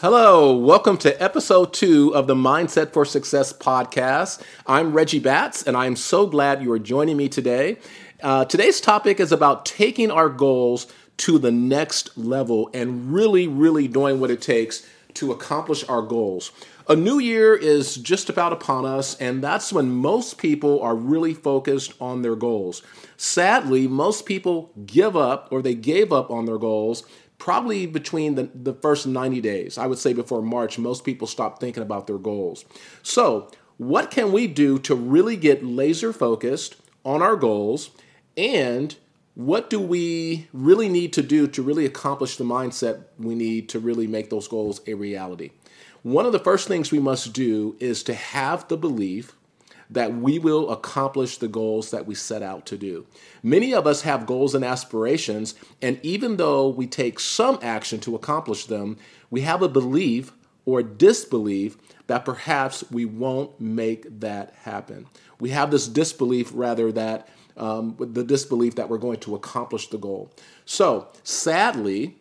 Hello, welcome to episode two of the Mindset for Success podcast. I'm Reggie Batts, and I'm so glad you are joining me today. Uh, today's topic is about taking our goals to the next level and really, really doing what it takes to accomplish our goals. A new year is just about upon us, and that's when most people are really focused on their goals. Sadly, most people give up or they gave up on their goals probably between the, the first 90 days. I would say before March, most people stop thinking about their goals. So, what can we do to really get laser focused on our goals? And what do we really need to do to really accomplish the mindset we need to really make those goals a reality? One of the first things we must do is to have the belief that we will accomplish the goals that we set out to do. Many of us have goals and aspirations, and even though we take some action to accomplish them, we have a belief or disbelief that perhaps we won't make that happen. We have this disbelief, rather, that um, the disbelief that we're going to accomplish the goal. So, sadly,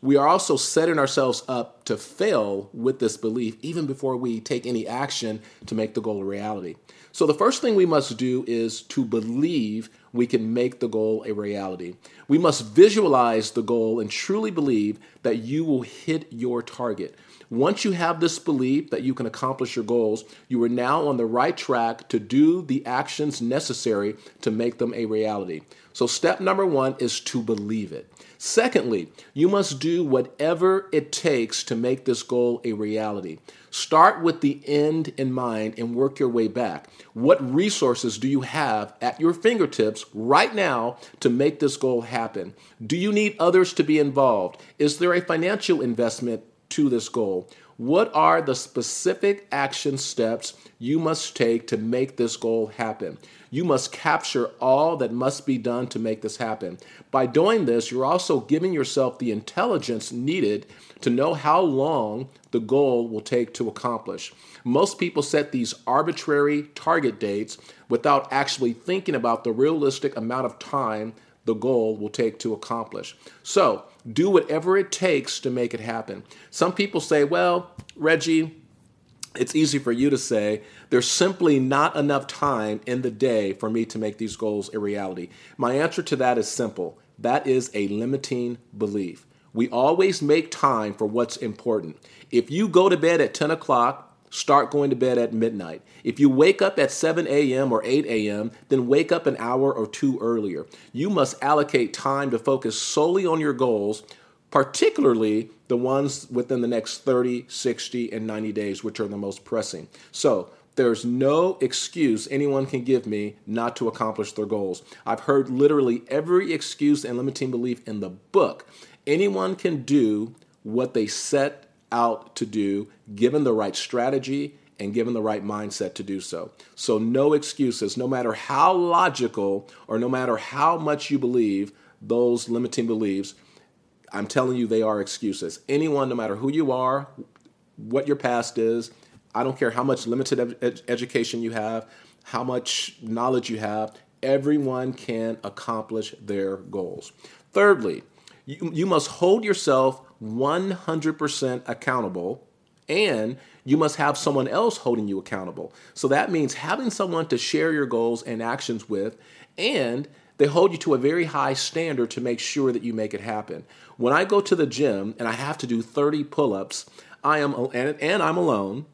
we are also setting ourselves up to fail with this belief even before we take any action to make the goal a reality. So, the first thing we must do is to believe we can make the goal a reality. We must visualize the goal and truly believe that you will hit your target. Once you have this belief that you can accomplish your goals, you are now on the right track to do the actions necessary to make them a reality. So, step number one is to believe it. Secondly, you must do whatever it takes to make this goal a reality. Start with the end in mind and work your way back. What resources do you have at your fingertips right now to make this goal happen? Do you need others to be involved? Is there a financial investment to this goal? What are the specific action steps you must take to make this goal happen? You must capture all that must be done to make this happen. By doing this, you're also giving yourself the intelligence needed to know how long the goal will take to accomplish. Most people set these arbitrary target dates without actually thinking about the realistic amount of time the goal will take to accomplish. So, do whatever it takes to make it happen. Some people say, well, Reggie, it's easy for you to say, there's simply not enough time in the day for me to make these goals a reality. My answer to that is simple that is a limiting belief. We always make time for what's important. If you go to bed at 10 o'clock, start going to bed at midnight. If you wake up at 7 a.m. or 8 a.m., then wake up an hour or two earlier. You must allocate time to focus solely on your goals, particularly the ones within the next 30, 60, and 90 days, which are the most pressing. So, there's no excuse anyone can give me not to accomplish their goals. I've heard literally every excuse and limiting belief in the book. Anyone can do what they set out to do given the right strategy and given the right mindset to do so. So, no excuses, no matter how logical or no matter how much you believe those limiting beliefs, I'm telling you, they are excuses. Anyone, no matter who you are, what your past is, I don't care how much limited ed- education you have, how much knowledge you have, everyone can accomplish their goals. Thirdly, you, you must hold yourself 100% accountable and you must have someone else holding you accountable. So that means having someone to share your goals and actions with, and they hold you to a very high standard to make sure that you make it happen. When I go to the gym and I have to do 30 pull ups, I am and, and I'm alone.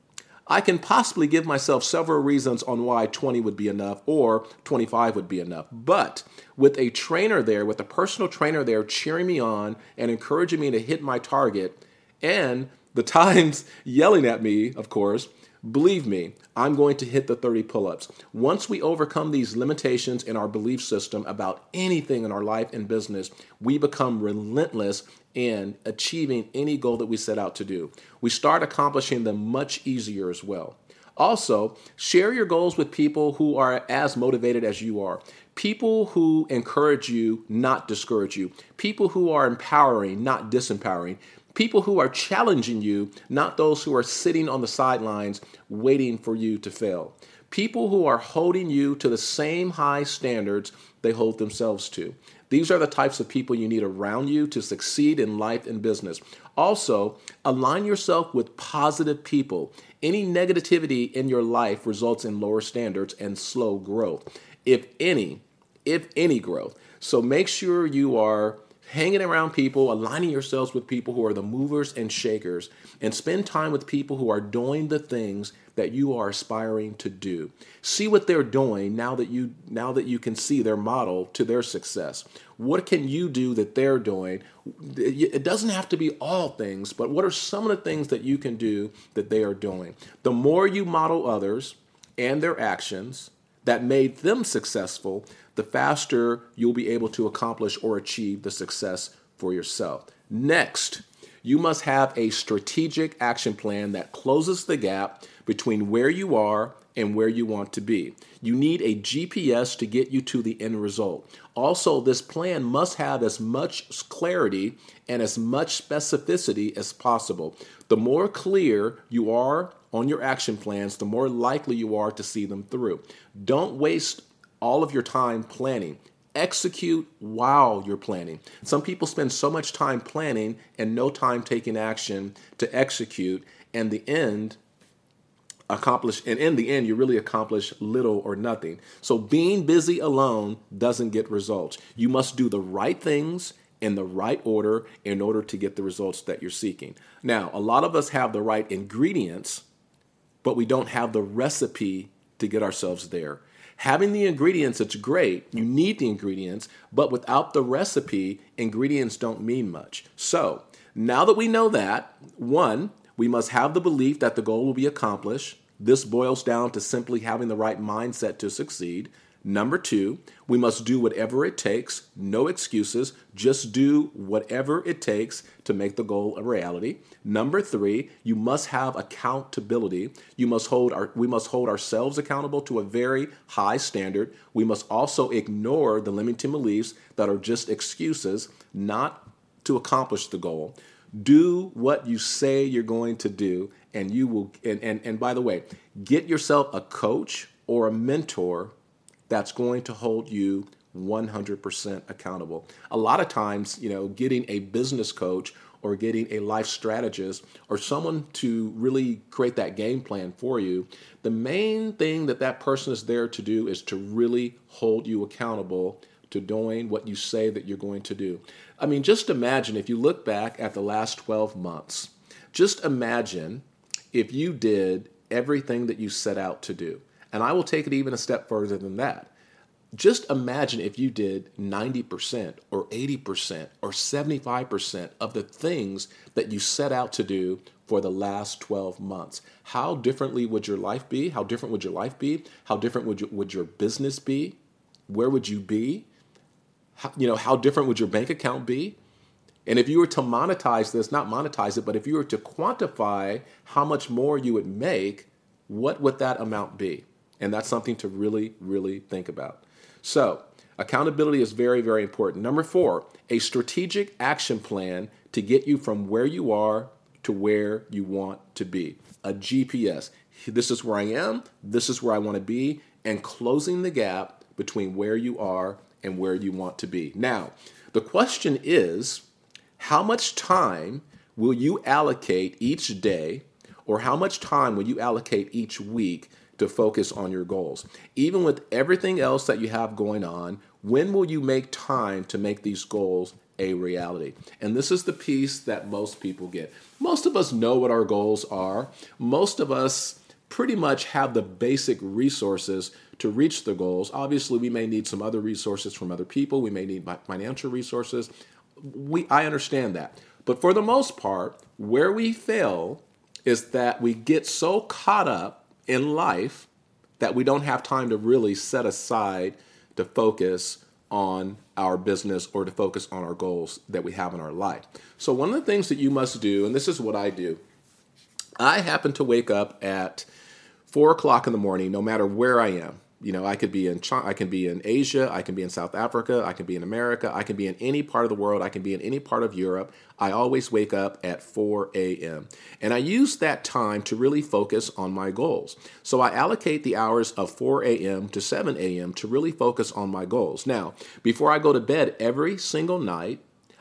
I can possibly give myself several reasons on why 20 would be enough or 25 would be enough. But with a trainer there, with a personal trainer there cheering me on and encouraging me to hit my target, and the times yelling at me, of course, believe me, I'm going to hit the 30 pull ups. Once we overcome these limitations in our belief system about anything in our life and business, we become relentless in achieving any goal that we set out to do. We start accomplishing them much easier as well. Also, share your goals with people who are as motivated as you are. People who encourage you, not discourage you. People who are empowering, not disempowering. People who are challenging you, not those who are sitting on the sidelines waiting for you to fail. People who are holding you to the same high standards they hold themselves to. These are the types of people you need around you to succeed in life and business. Also, align yourself with positive people. Any negativity in your life results in lower standards and slow growth, if any, if any growth. So make sure you are hanging around people, aligning yourselves with people who are the movers and shakers, and spend time with people who are doing the things that you are aspiring to do. See what they're doing now that you now that you can see their model to their success. What can you do that they're doing? It doesn't have to be all things, but what are some of the things that you can do that they are doing? The more you model others and their actions that made them successful, the faster you'll be able to accomplish or achieve the success for yourself. Next, you must have a strategic action plan that closes the gap between where you are and where you want to be. You need a GPS to get you to the end result. Also, this plan must have as much clarity and as much specificity as possible. The more clear you are on your action plans, the more likely you are to see them through. Don't waste all of your time planning. Execute while you're planning. Some people spend so much time planning and no time taking action to execute, and the end accomplish and in the end you really accomplish little or nothing. So being busy alone doesn't get results. You must do the right things in the right order in order to get the results that you're seeking. Now, a lot of us have the right ingredients, but we don't have the recipe to get ourselves there. Having the ingredients, it's great. You need the ingredients, but without the recipe, ingredients don't mean much. So, now that we know that, one, we must have the belief that the goal will be accomplished. This boils down to simply having the right mindset to succeed. Number two, we must do whatever it takes, no excuses, just do whatever it takes to make the goal a reality. Number three, you must have accountability. You must hold our, we must hold ourselves accountable to a very high standard. We must also ignore the limiting beliefs that are just excuses, not to accomplish the goal. Do what you say you're going to do, and you will. And, and, and by the way, get yourself a coach or a mentor that's going to hold you 100% accountable. A lot of times, you know, getting a business coach or getting a life strategist or someone to really create that game plan for you, the main thing that that person is there to do is to really hold you accountable to doing what you say that you're going to do. I mean, just imagine if you look back at the last 12 months, just imagine if you did everything that you set out to do. And I will take it even a step further than that. Just imagine if you did 90% or 80% or 75% of the things that you set out to do for the last 12 months. How differently would your life be? How different would your life be? How different would, you, would your business be? Where would you be? How, you know, how different would your bank account be? And if you were to monetize this, not monetize it, but if you were to quantify how much more you would make, what would that amount be? And that's something to really, really think about. So, accountability is very, very important. Number four, a strategic action plan to get you from where you are to where you want to be. A GPS. This is where I am, this is where I want to be, and closing the gap between where you are and where you want to be. Now, the question is how much time will you allocate each day, or how much time will you allocate each week to focus on your goals. Even with everything else that you have going on, when will you make time to make these goals a reality? And this is the piece that most people get. Most of us know what our goals are. Most of us pretty much have the basic resources to reach the goals. Obviously, we may need some other resources from other people. We may need financial resources. We I understand that. But for the most part, where we fail is that we get so caught up in life that we don't have time to really set aside to focus on our business or to focus on our goals that we have in our life. So, one of the things that you must do, and this is what I do, I happen to wake up at four o'clock in the morning, no matter where I am. You know, I could be in China, I can be in Asia, I can be in South Africa, I can be in America, I can be in any part of the world, I can be in any part of Europe. I always wake up at 4 a.m. And I use that time to really focus on my goals. So I allocate the hours of 4 a.m. to 7 a.m. to really focus on my goals. Now, before I go to bed every single night,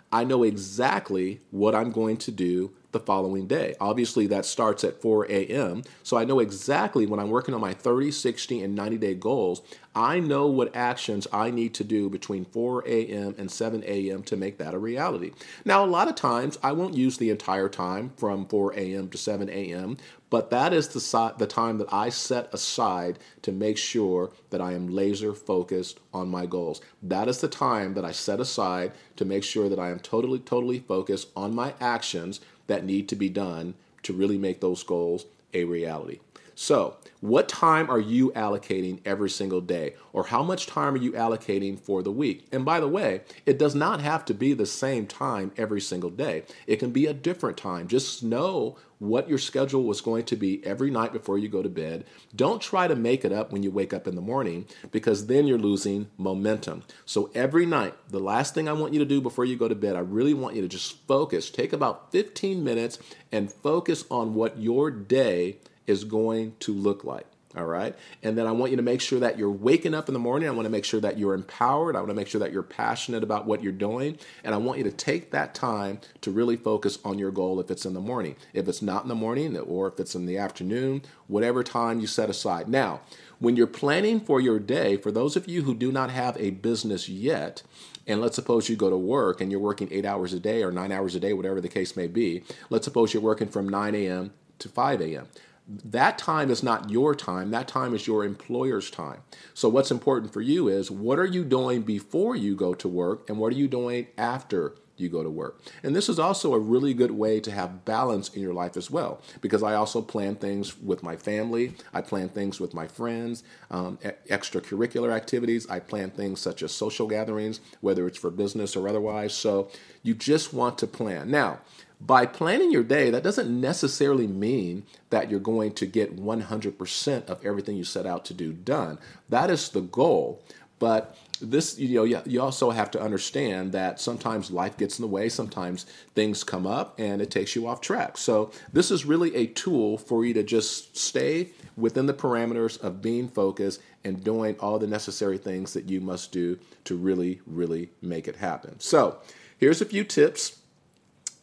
I know exactly what I'm going to do the following day. Obviously, that starts at 4 a.m. So I know exactly when I'm working on my 30, 60, and 90 day goals, I know what actions I need to do between 4 a.m. and 7 a.m. to make that a reality. Now, a lot of times I won't use the entire time from 4 a.m. to 7 a.m., but that is the, the time that I set aside to make sure that I am laser focused on my goals. That is the time that I set aside to make sure that I am totally, totally focused on my actions that need to be done to really make those goals a reality. So, what time are you allocating every single day? Or how much time are you allocating for the week? And by the way, it does not have to be the same time every single day, it can be a different time. Just know what your schedule was going to be every night before you go to bed. Don't try to make it up when you wake up in the morning because then you're losing momentum. So every night, the last thing I want you to do before you go to bed, I really want you to just focus. Take about 15 minutes and focus on what your day is going to look like. All right. And then I want you to make sure that you're waking up in the morning. I want to make sure that you're empowered. I want to make sure that you're passionate about what you're doing. And I want you to take that time to really focus on your goal if it's in the morning. If it's not in the morning or if it's in the afternoon, whatever time you set aside. Now, when you're planning for your day, for those of you who do not have a business yet, and let's suppose you go to work and you're working eight hours a day or nine hours a day, whatever the case may be. Let's suppose you're working from 9 a.m. to 5 a.m that time is not your time. That time is your employer's time. So what's important for you is what are you doing before you go to work and what are you doing after you go to work? And this is also a really good way to have balance in your life as well because i also plan things with my family. I plan things with my friends um, extracurricular activities. I plan things such as social gatherings whether it's for business or otherwise. So you just want to plan. Now by planning your day, that doesn't necessarily mean that you're going to get 100% of everything you set out to do done. That is the goal. But this, you know, you also have to understand that sometimes life gets in the way, sometimes things come up and it takes you off track. So, this is really a tool for you to just stay within the parameters of being focused and doing all the necessary things that you must do to really, really make it happen. So, here's a few tips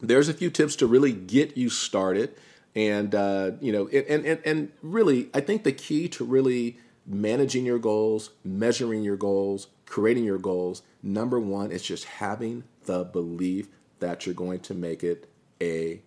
there's a few tips to really get you started. And, uh, you know, and, and, and really, I think the key to really managing your goals, measuring your goals, creating your goals, number one is just having the belief that you're going to make it a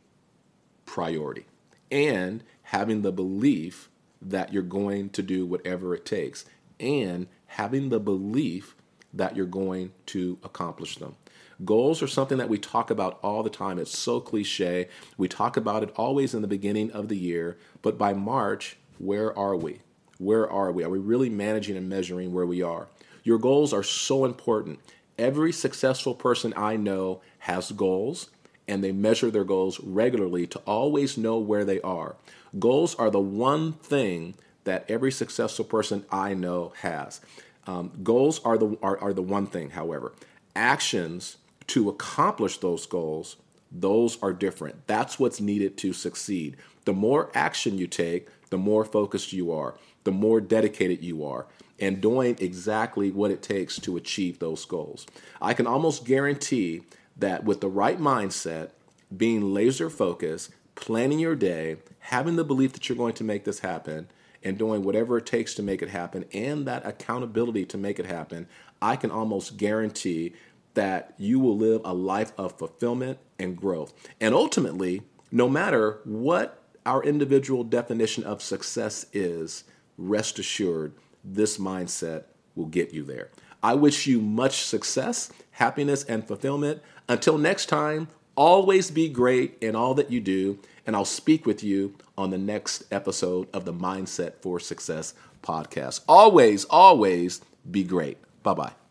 priority and having the belief that you're going to do whatever it takes and having the belief that you're going to accomplish them. Goals are something that we talk about all the time. It's so cliche. We talk about it always in the beginning of the year, but by March, where are we? Where are we? Are we really managing and measuring where we are? Your goals are so important. Every successful person I know has goals and they measure their goals regularly to always know where they are. Goals are the one thing that every successful person I know has. Um, goals are the are, are the one thing, however. Actions to accomplish those goals, those are different. That's what's needed to succeed. The more action you take, the more focused you are, the more dedicated you are, and doing exactly what it takes to achieve those goals. I can almost guarantee that with the right mindset, being laser focused, planning your day, having the belief that you're going to make this happen, and doing whatever it takes to make it happen, and that accountability to make it happen, I can almost guarantee that you will live a life of fulfillment and growth. And ultimately, no matter what our individual definition of success is, rest assured this mindset will get you there. I wish you much success, happiness, and fulfillment. Until next time, always be great in all that you do, and I'll speak with you on the next episode of the Mindset for Success podcast. Always, always be great. Bye bye.